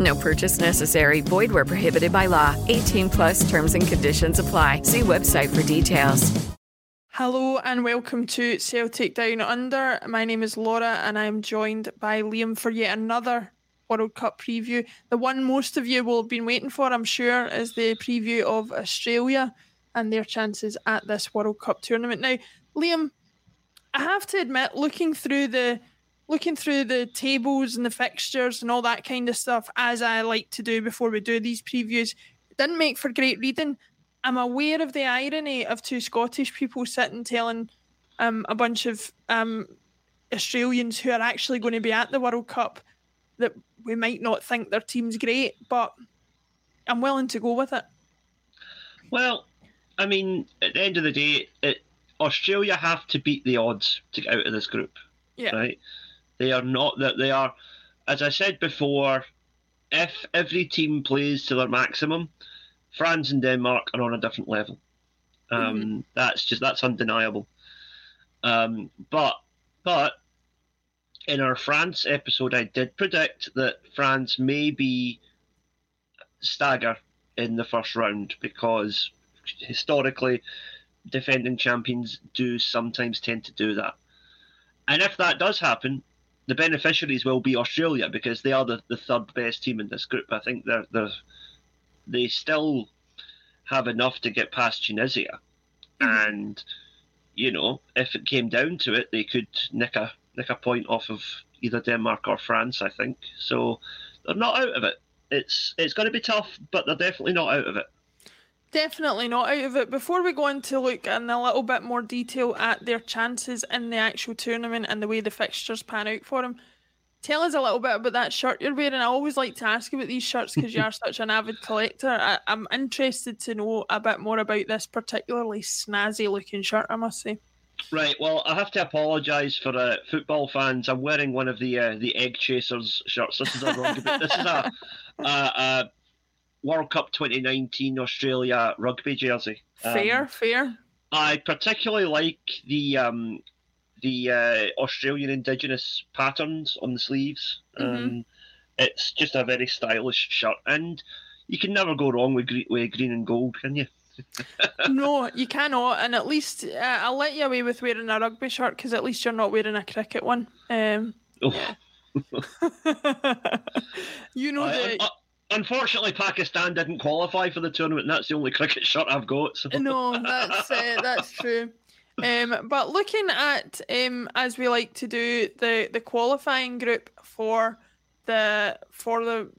No purchase necessary. Void where prohibited by law. 18 plus terms and conditions apply. See website for details. Hello and welcome to Celtic Down Under. My name is Laura and I'm joined by Liam for yet another World Cup preview. The one most of you will have been waiting for, I'm sure, is the preview of Australia and their chances at this World Cup tournament. Now, Liam, I have to admit, looking through the looking through the tables and the fixtures and all that kind of stuff, as I like to do before we do these previews, didn't make for great reading. I'm aware of the irony of two Scottish people sitting telling um, a bunch of um, Australians who are actually going to be at the World Cup that we might not think their team's great, but I'm willing to go with it. Well, I mean, at the end of the day, it, Australia have to beat the odds to get out of this group. Yeah. Right? They are not that they are, as I said before, if every team plays to their maximum, France and Denmark are on a different level. Um, Mm-hmm. That's just that's undeniable. Um, but but in our France episode, I did predict that France may be stagger in the first round because historically, defending champions do sometimes tend to do that. And if that does happen, the beneficiaries will be Australia because they are the, the third best team in this group. I think they're they're they still have enough to get past Tunisia, mm-hmm. and you know if it came down to it, they could nick a nick a point off of either Denmark or France. I think so. They're not out of it. It's it's going to be tough, but they're definitely not out of it. Definitely not out of it. Before we go on to look in a little bit more detail at their chances in the actual tournament and the way the fixtures pan out for them, tell us a little bit about that shirt you're wearing. I always like to ask about these shirts because you are such an avid collector. I, I'm interested to know a bit more about this particularly snazzy looking shirt, I must say. Right. Well, I have to apologise for uh, football fans. I'm wearing one of the uh, the Egg Chasers shirts. This is a rugby. this is a, a, a World Cup 2019 Australia rugby jersey. Um, Fair, fair. I particularly like the um, the uh, Australian Indigenous patterns on the sleeves. Um, It's just a very stylish shirt, and you can never go wrong with, gre- with green and gold, can you? no, you cannot. And at least uh, I'll let you away with wearing a rugby shirt because at least you're not wearing a cricket one. Um, Oh, you know I- the. un- unfortunately, Pakistan didn't qualify for the tournament, and that's the only cricket shirt I've got. So. No, that's uh, that's true. Um, but looking at um, as we like to do the the qualifying group for the for the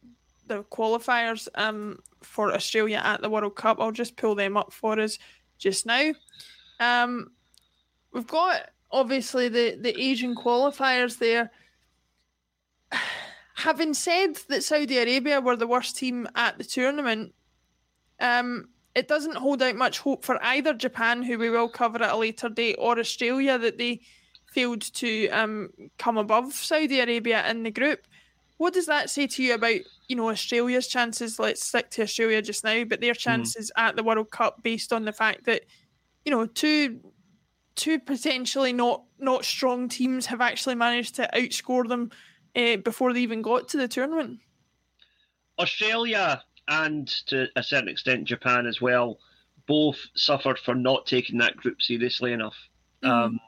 the qualifiers um for Australia at the World Cup, I'll just pull them up for us just now. Um, we've got obviously the the Asian qualifiers there. Having said that Saudi Arabia were the worst team at the tournament, um, it doesn't hold out much hope for either Japan, who we will cover at a later date, or Australia that they failed to um, come above Saudi Arabia in the group. What does that say to you about you know Australia's chances. Let's stick to Australia just now, but their chances mm. at the World Cup based on the fact that you know two two potentially not not strong teams have actually managed to outscore them uh, before they even got to the tournament. Australia and to a certain extent Japan as well both suffered for not taking that group seriously enough. Mm. Um,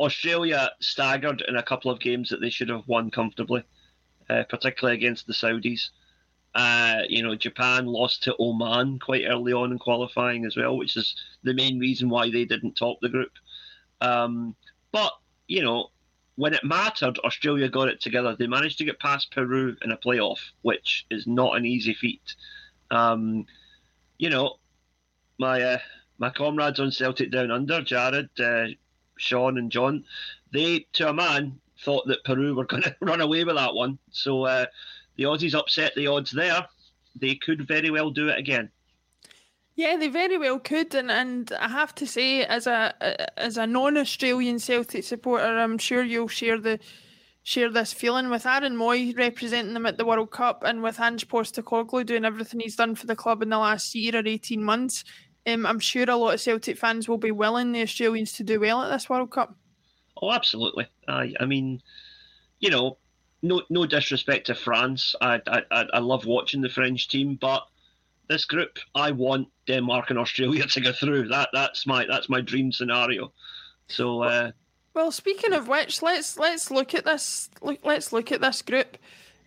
Australia staggered in a couple of games that they should have won comfortably, uh, particularly against the Saudis. Uh, you know, Japan lost to Oman quite early on in qualifying as well, which is the main reason why they didn't top the group. Um, but, you know, when it mattered, Australia got it together. They managed to get past Peru in a playoff, which is not an easy feat. Um, you know, my uh, my comrades on Celtic Down Under, Jared, uh, Sean, and John, they to a man thought that Peru were going to run away with that one. So uh, the Aussies upset the odds there. They could very well do it again. Yeah, they very well could, and, and I have to say, as a as a non-Australian Celtic supporter, I'm sure you'll share the share this feeling with Aaron Mooy representing them at the World Cup, and with Ange Postecoglou doing everything he's done for the club in the last year or eighteen months. Um, I'm sure a lot of Celtic fans will be willing the Australians to do well at this World Cup. Oh, absolutely. I, I mean, you know, no no disrespect to France. I, I I love watching the French team, but this group, I want Denmark and Australia to go through. That that's my that's my dream scenario. So. Uh, well, speaking of which, let's let's look at this. Look, let's look at this group.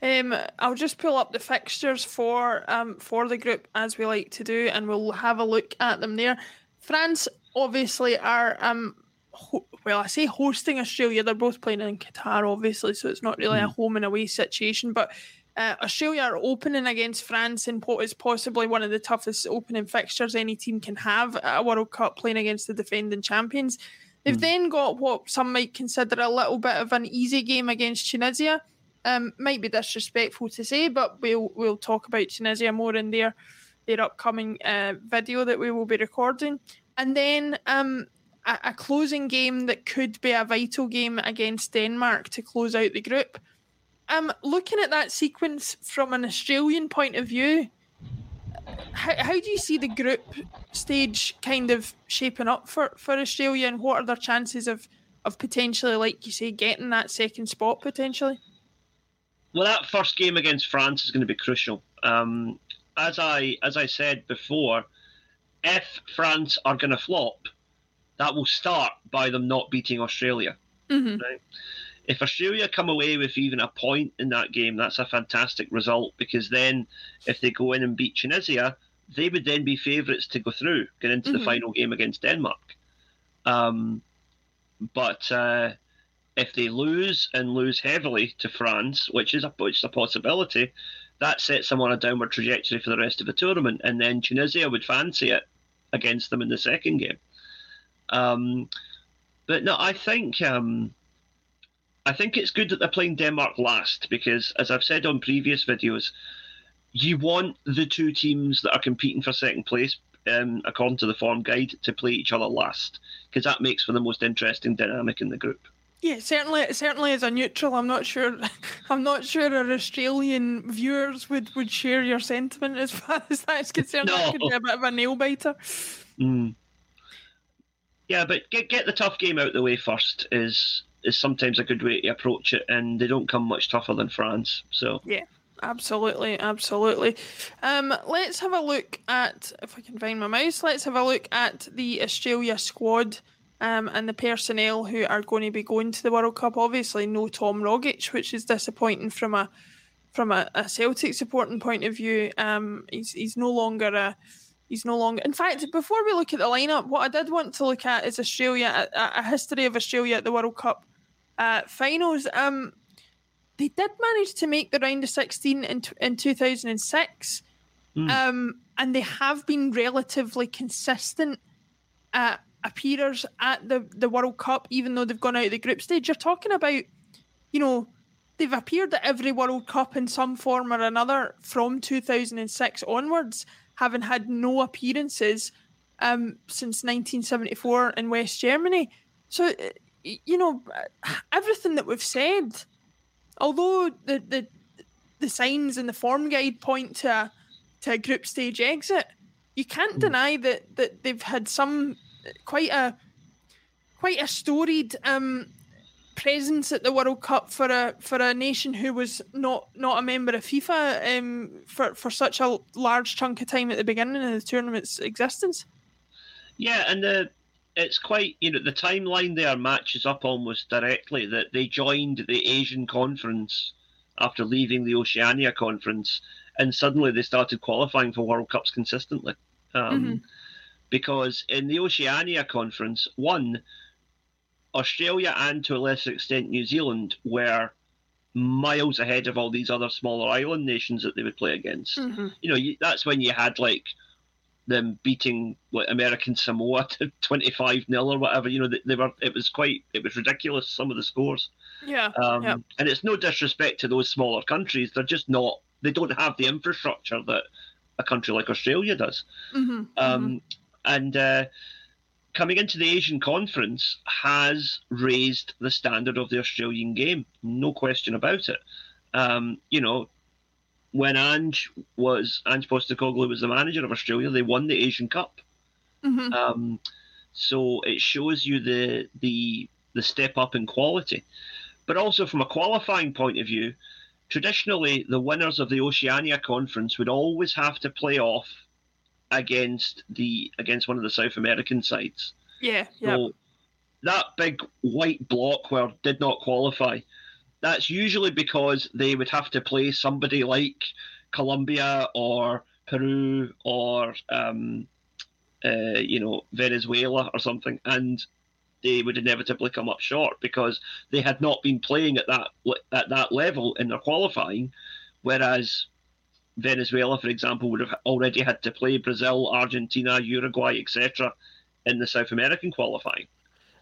Um, I'll just pull up the fixtures for um for the group as we like to do, and we'll have a look at them there. France obviously are um ho- well, I say hosting Australia. They're both playing in Qatar, obviously, so it's not really a home and away situation. But uh, Australia are opening against France in what is possibly one of the toughest opening fixtures any team can have at a World Cup, playing against the defending champions. They've mm. then got what some might consider a little bit of an easy game against Tunisia. Um, might be disrespectful to say, but we'll we'll talk about Tunisia more in their their upcoming uh, video that we will be recording, and then um, a, a closing game that could be a vital game against Denmark to close out the group. Um, looking at that sequence from an Australian point of view, how, how do you see the group stage kind of shaping up for, for Australia and what are their chances of, of potentially, like you say, getting that second spot potentially? Well, that first game against France is going to be crucial. Um, as I as I said before, if France are going to flop, that will start by them not beating Australia. Mm-hmm. Right? If Australia come away with even a point in that game, that's a fantastic result because then if they go in and beat Tunisia, they would then be favourites to go through, get into mm-hmm. the final game against Denmark. Um, but uh, if they lose and lose heavily to France, which is a, which is a possibility, that sets them on a downward trajectory for the rest of the tournament. And then Tunisia would fancy it against them in the second game. Um, but no, I think um, I think it's good that they're playing Denmark last because, as I've said on previous videos, you want the two teams that are competing for second place, um, according to the form guide, to play each other last because that makes for the most interesting dynamic in the group. Yeah, certainly, certainly as a neutral, I'm not sure. I'm not sure our Australian viewers would, would share your sentiment as far as that's concerned. No. That could be a bit of a nail biter. Mm. Yeah, but get get the tough game out of the way first is is sometimes a good way to approach it, and they don't come much tougher than France. So yeah, absolutely, absolutely. Um, let's have a look at if I can find my mouse. Let's have a look at the Australia squad. Um, and the personnel who are going to be going to the World Cup. Obviously, no Tom Rogic, which is disappointing from a from a, a Celtic supporting point of view. Um, he's he's no longer a he's no longer. In fact, before we look at the lineup, what I did want to look at is Australia, a, a history of Australia at the World Cup uh, finals. Um, they did manage to make the round of 16 in, in 2006. Mm. Um, and they have been relatively consistent uh, appearers at the, the World Cup, even though they've gone out of the group stage. You're talking about, you know, they've appeared at every World Cup in some form or another from 2006 onwards, having had no appearances um, since 1974 in West Germany. So uh, you know, everything that we've said, although the, the the signs and the form guide point to a, to a group stage exit. You can't deny that that they've had some quite a quite a storied um, presence at the World Cup for a for a nation who was not not a member of FIFA um, for for such a large chunk of time at the beginning of the tournament's existence. Yeah, and the it's quite you know the timeline there matches up almost directly that they joined the Asian conference after leaving the Oceania conference, and suddenly they started qualifying for World Cups consistently. Um, mm-hmm. Because in the Oceania conference, one Australia and to a lesser extent New Zealand were miles ahead of all these other smaller island nations that they would play against. Mm-hmm. You know, that's when you had like them beating like American Samoa to twenty five 0 or whatever. You know, they, they, were. It was quite. It was ridiculous. Some of the scores. Yeah. Um, yeah. And it's no disrespect to those smaller countries. They're just not. They don't have the infrastructure that a country like Australia does. Mm-hmm. Um, mm-hmm. And uh, coming into the Asian conference has raised the standard of the Australian game, no question about it. Um, you know, when Ange was Ange Postecoglou was the manager of Australia, they won the Asian Cup. Mm-hmm. Um, so it shows you the the the step up in quality, but also from a qualifying point of view. Traditionally, the winners of the Oceania Conference would always have to play off against the against one of the South American sides. Yeah, yeah. So that big white block where did not qualify, that's usually because they would have to play somebody like Colombia or Peru or um, uh, you know Venezuela or something, and they would inevitably come up short because they had not been playing at that at that level in their qualifying, whereas Venezuela, for example, would have already had to play Brazil, Argentina, Uruguay, etc., in the South American qualifying.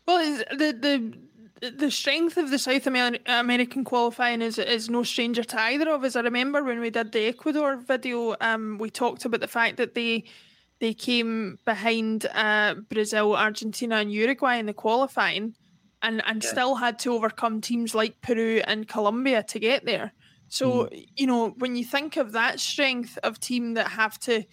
Well, the the the strength of the South American qualifying is is no stranger to either of us. I remember when we did the Ecuador video, um, we talked about the fact that they they came behind uh, Brazil, Argentina, and Uruguay in the qualifying, and and yeah. still had to overcome teams like Peru and Colombia to get there. So mm. you know when you think of that strength of team that have to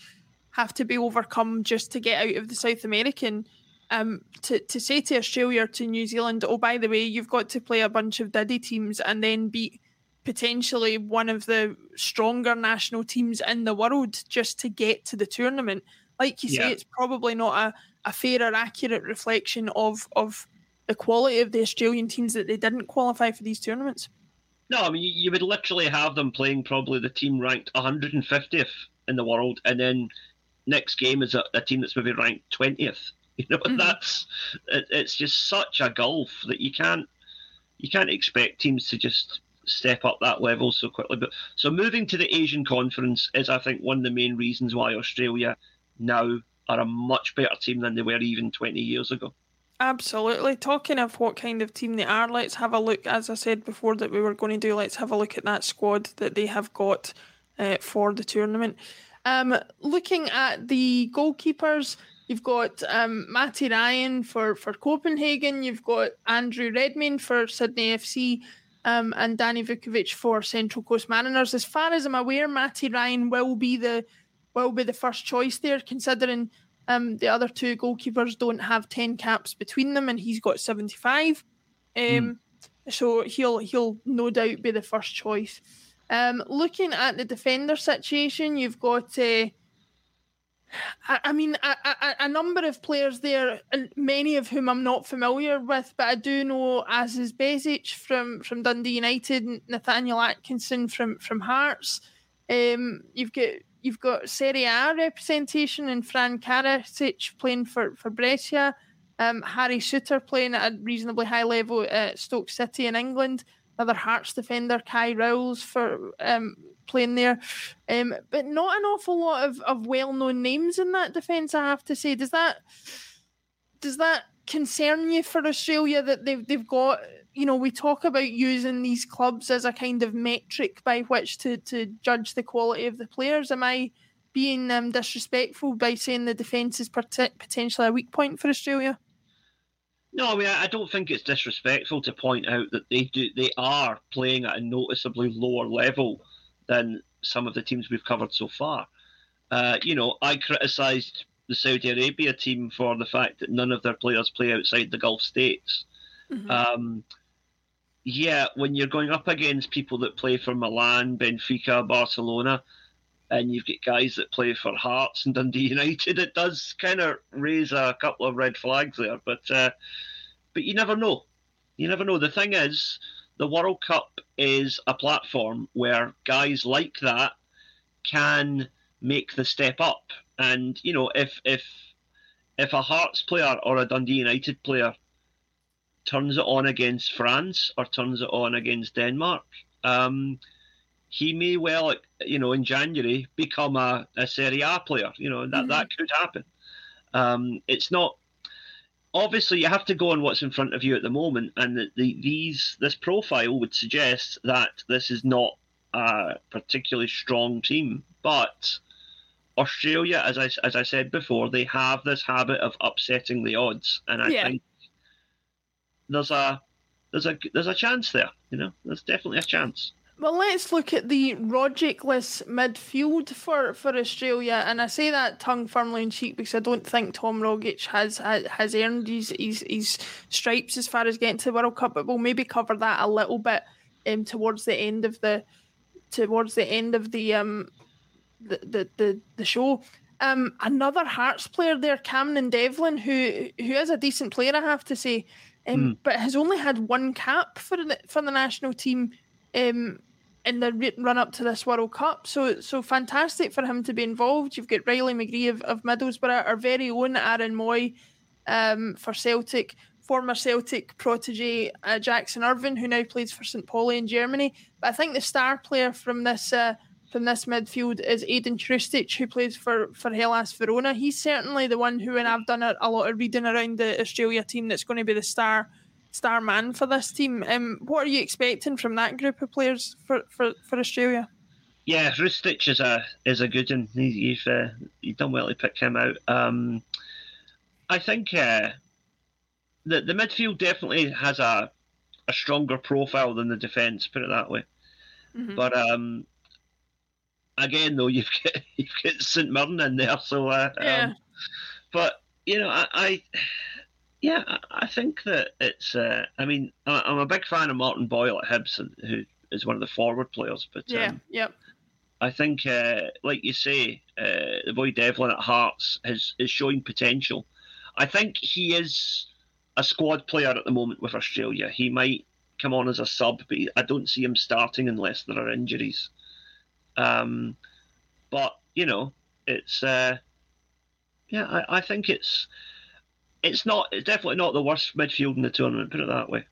have to be overcome just to get out of the South American, um, to to say to Australia or to New Zealand, oh by the way, you've got to play a bunch of Diddy teams and then beat potentially one of the stronger national teams in the world just to get to the tournament. Like you say, yeah. it's probably not a, a fair or accurate reflection of of the quality of the Australian teams that they didn't qualify for these tournaments. No, I mean you would literally have them playing probably the team ranked 150th in the world, and then next game is a, a team that's maybe ranked 20th. You know, mm-hmm. that's it, it's just such a gulf that you can't you can't expect teams to just step up that level so quickly. But so moving to the Asian conference is, I think, one of the main reasons why Australia now are a much better team than they were even 20 years ago. Absolutely. Talking of what kind of team they are, let's have a look. As I said before, that we were going to do, let's have a look at that squad that they have got uh, for the tournament. Um, looking at the goalkeepers, you've got um, Matty Ryan for, for Copenhagen, you've got Andrew Redmayne for Sydney FC, um, and Danny Vukovic for Central Coast Mariners. As far as I'm aware, Matty Ryan will be the will be the first choice there, considering um, the other two goalkeepers don't have ten caps between them, and he's got seventy five. Um, mm. So he'll he'll no doubt be the first choice. Um, looking at the defender situation, you've got. Uh, I, mean, a, number of players there, many of whom I'm not familiar with, but I do know Aziz Behich from, from Dundee United, Nathaniel Atkinson from from Hearts. Um, you've got You've got Serie A representation and Fran Karacic playing for, for Brescia. Um, Harry Souttar playing at a reasonably high level at Stoke City in England. Another Hearts defender, Kye Rowles, for um, playing there. Um, but not an awful lot of, of well known names in that defence, I have to say. Does that does that concern you for Australia that they've they've got you know, we talk about using these clubs as a kind of metric by which to to judge the quality of the players. Am I being um, disrespectful by saying the defence is potentially a weak point for Australia? No, I mean I don't think it's disrespectful to point out that they do they are playing at a noticeably lower level than some of the teams we've covered so far. Uh, you know, I criticised the Saudi Arabia team for the fact that none of their players play outside the Gulf states. Mm-hmm. Um, yeah, when you're going up against people that play for Milan, Benfica, Barcelona, and you've got guys that play for Hearts and Dundee United, it does kind of raise a couple of red flags there. But uh, but you never know. You never know. The thing is, the World Cup is a platform where guys like that can make the step up. And you know, if if if a Hearts player or a Dundee United player turns it on against France or turns it on against Denmark, um, he may well, you know, in January become a, a Serie A player. You know, that, mm-hmm. that could happen. Um, it's not obviously you have to go on what's in front of you at the moment, and the, the, these this profile would suggest that this is not a particularly strong team. But Australia, as I as I said before, they have this habit of upsetting the odds, and I yeah. think there's a there's a there's a chance there. You know, there's definitely a chance. Well, let's look at the Rogic-less midfield for, for Australia, and I say that tongue firmly in cheek because I don't think Tom Rogic has has earned his, his his stripes as far as getting to the World Cup. But we'll maybe cover that a little bit um, towards the end of the towards the end of the um the the the, the show. Um, another Hearts player there, Cameron Devlin, who who is a decent player, I have to say, um, mm. but has only had one cap for the for the national team um, in the run up to this World Cup. So so fantastic for him to be involved. You've got Riley McGree of, of Middlesbrough, our very own Aaron Mooy um, for Celtic, former Celtic protege uh, Jackson Irvine, who now plays for St. Pauli in Germany. But I think the star player from this uh, from this midfield is Ajdin Hrustic, who plays for, for Hellas Verona. He's certainly the one who, and I've done a, a lot of reading around the Australia team, that's going to be the star star man for this team. Um, what are you expecting from that group of players for, for, for Australia? Yeah, Hrustic is a is a good one. You've uh, you've done well to pick him out. Um, I think uh, the the midfield definitely has a a stronger profile than the defence. Put it that way. Mm-hmm. But um, again, though, you've got you've got St Mirren in there, so uh, yeah. Um, but you know, I, I yeah, I think that it's. Uh, I mean, I'm a big fan of Martin Boyle at Hibs, who is one of the forward players. But yeah, um, yep. I think, uh, like you say, uh, the boy Devlin at Hearts is is showing potential. I think he is a squad player at the moment with Australia. He might come on as a sub, but I don't see him starting unless there are injuries. Um, but you know, it's uh, yeah, I, I think it's it's not. It's definitely not the worst midfield in the tournament. Put it that way.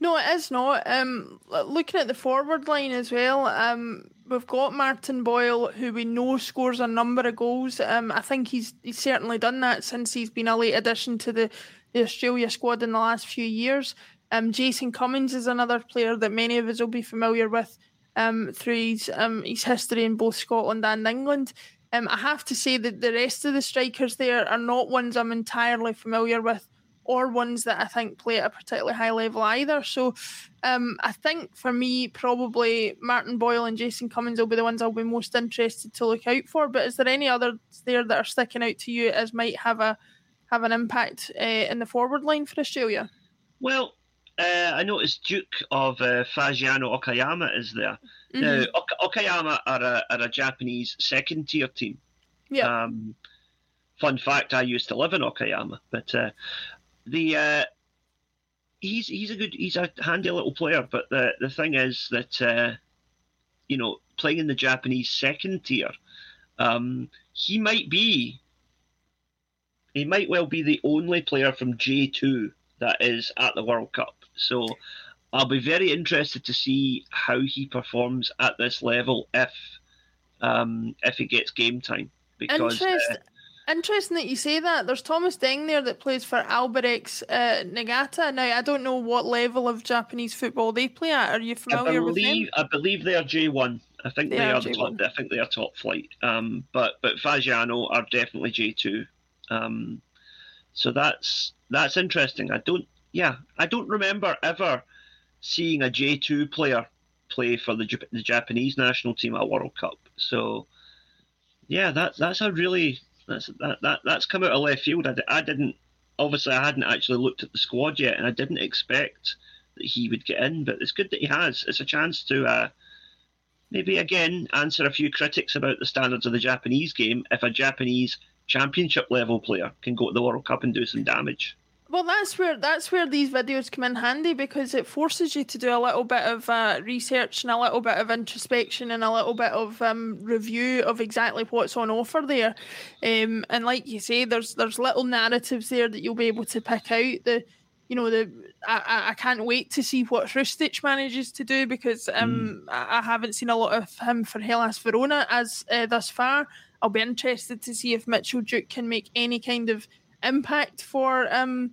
No, it is not. Um, looking at the forward line as well, um, we've got Martin Boyle, who we know scores a number of goals. Um, I think he's he's certainly done that since he's been a late addition to the, the Australia squad in the last few years. Um, Jason Cummings is another player that many of us will be familiar with um, through his um, his history in both Scotland and England. Um, I have to say that the rest of the strikers there are not ones I'm entirely familiar with or ones that I think play at a particularly high level either. So um, I think for me, probably Martin Boyle and Jason Cummings will be the ones I'll be most interested to look out for. But is there any others there that are sticking out to you as might have a have an impact uh, in the forward line for Australia? Well, uh, I noticed Duke of uh, Fagiano Okayama is there. Mm-hmm. Now, ok- Okayama are a, are a Japanese second tier team. Yeah. Um, fun fact: I used to live in Okayama, but uh, the uh, he's he's a good he's a handy little player. But the the thing is that uh, you know playing in the Japanese second tier, um, he might be he might well be the only player from J two that is at the World Cup. So I'll be very interested to see how he performs at this level if um, if he gets game time. Because Interest- uh, Interesting that you say that. There's Thomas Deng there that plays for Albirex uh, Niigata. Now I don't know what level of Japanese football they play at. Are you familiar believe, with them? I believe they are J one. I think they, they are, are the top. I think they are top flight. Um, but but Fagiano are definitely J two. Um, so that's that's interesting. I don't yeah, I don't remember ever seeing a J2 player play for the the Japanese national team at World Cup. So, yeah, that's that's a really that's that, that that's come out of left field. I, I didn't obviously I hadn't actually looked at the squad yet, and I didn't expect that he would get in. But it's good that he has. It's a chance to uh, maybe again answer a few critics about the standards of the Japanese game. If a Japanese championship level player can go to the World Cup and do some damage. Well, that's where that's where these videos come in handy because it forces you to do a little bit of uh, research and a little bit of introspection and a little bit of um, review of exactly what's on offer there. Um, and like you say, there's there's little narratives there that you'll be able to pick out. The you know the I, I can't wait to see what Hrustic manages to do because um mm. I, I, haven't seen a lot of him for Hellas Verona as uh, thus far. I'll be interested to see if Mitchell Duke can make any kind of impact for um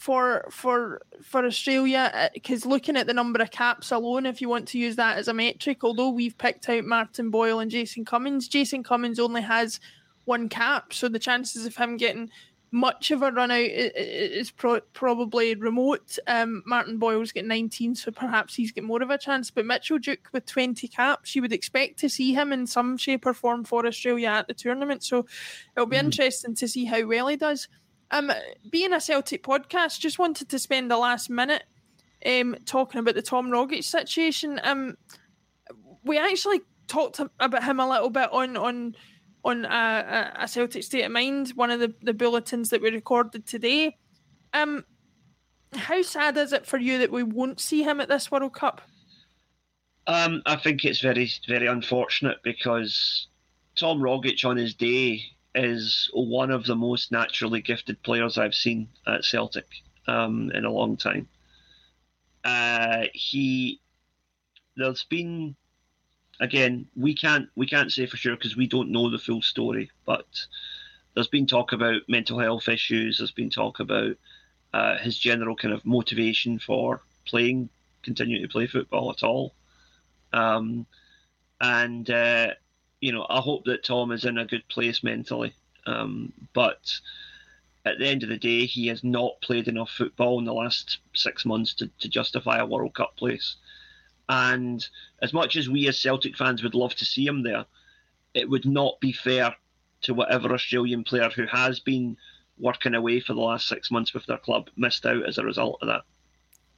for for for Australia because uh, looking at the number of caps alone, if you want to use that as a metric, although we've picked out Martin Boyle and Jason Cummings, Jason Cummings only has one cap, so the chances of him getting much of a run out is pro- probably remote. Um, Martin Boyle's got 19, so perhaps he's got more of a chance. But Mitchell Duke with 20 caps, you would expect to see him in some shape or form for Australia at the tournament. So it'll be mm. interesting to see how well he does. Um, being a Celtic podcast, just wanted to spend the last minute um, talking about the Tom Rogic situation. Um, we actually talked about him a little bit on on on a, a Celtic State of Mind, one of the, the bulletins that we recorded today. Um, how sad is it for you that we won't see him at this World Cup? Um, I think it's very very unfortunate because Tom Rogic on his day is one of the most naturally gifted players I've seen at Celtic um, in a long time. Uh, he, there's been, again, we can't we can't say for sure because we don't know the full story, but there's been talk about mental health issues. There's been talk about uh, his general kind of motivation for playing, continuing to play football at all. Um, and uh, you know, I hope that Tom is in a good place mentally. Um, but at the end of the day, he has not played enough football in the last six months to, to justify a World Cup place. And as much as we as Celtic fans would love to see him there, it would not be fair to whatever Australian player who has been working away for the last six months with their club missed out as a result of that.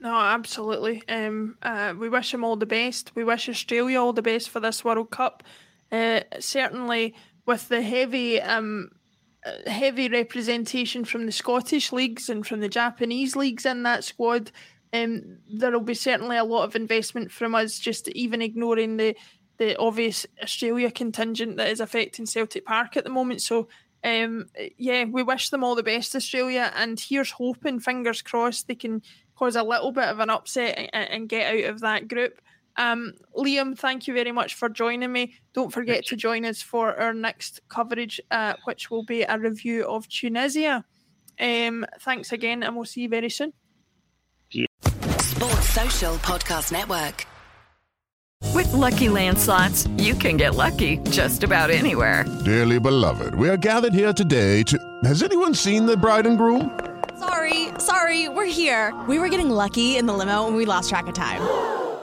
No, absolutely. Um, uh, we wish him all the best. We wish Australia all the best for this World Cup. Uh, certainly, with the heavy um, uh, heavy representation from the Scottish leagues and from the Japanese leagues in that squad, um, there will be certainly a lot of investment from us. Just even ignoring the the obvious Australia contingent that is affecting Celtic Park at the moment. So. Um, yeah, we wish them all the best, Australia, and here's hoping, fingers crossed, they can cause a little bit of an upset and, and get out of that group. Um, Liam, thank you very much for joining me. Don't forget to join us for our next coverage, uh, which will be a review of Tunisia. Um, thanks again, and we'll see you very soon. Sports Social Podcast Network. With lucky landslots, you can get lucky just about anywhere. Dearly beloved, we are gathered here today to. Has anyone seen the bride and groom? Sorry, sorry, we're here. We were getting lucky in the limo and we lost track of time.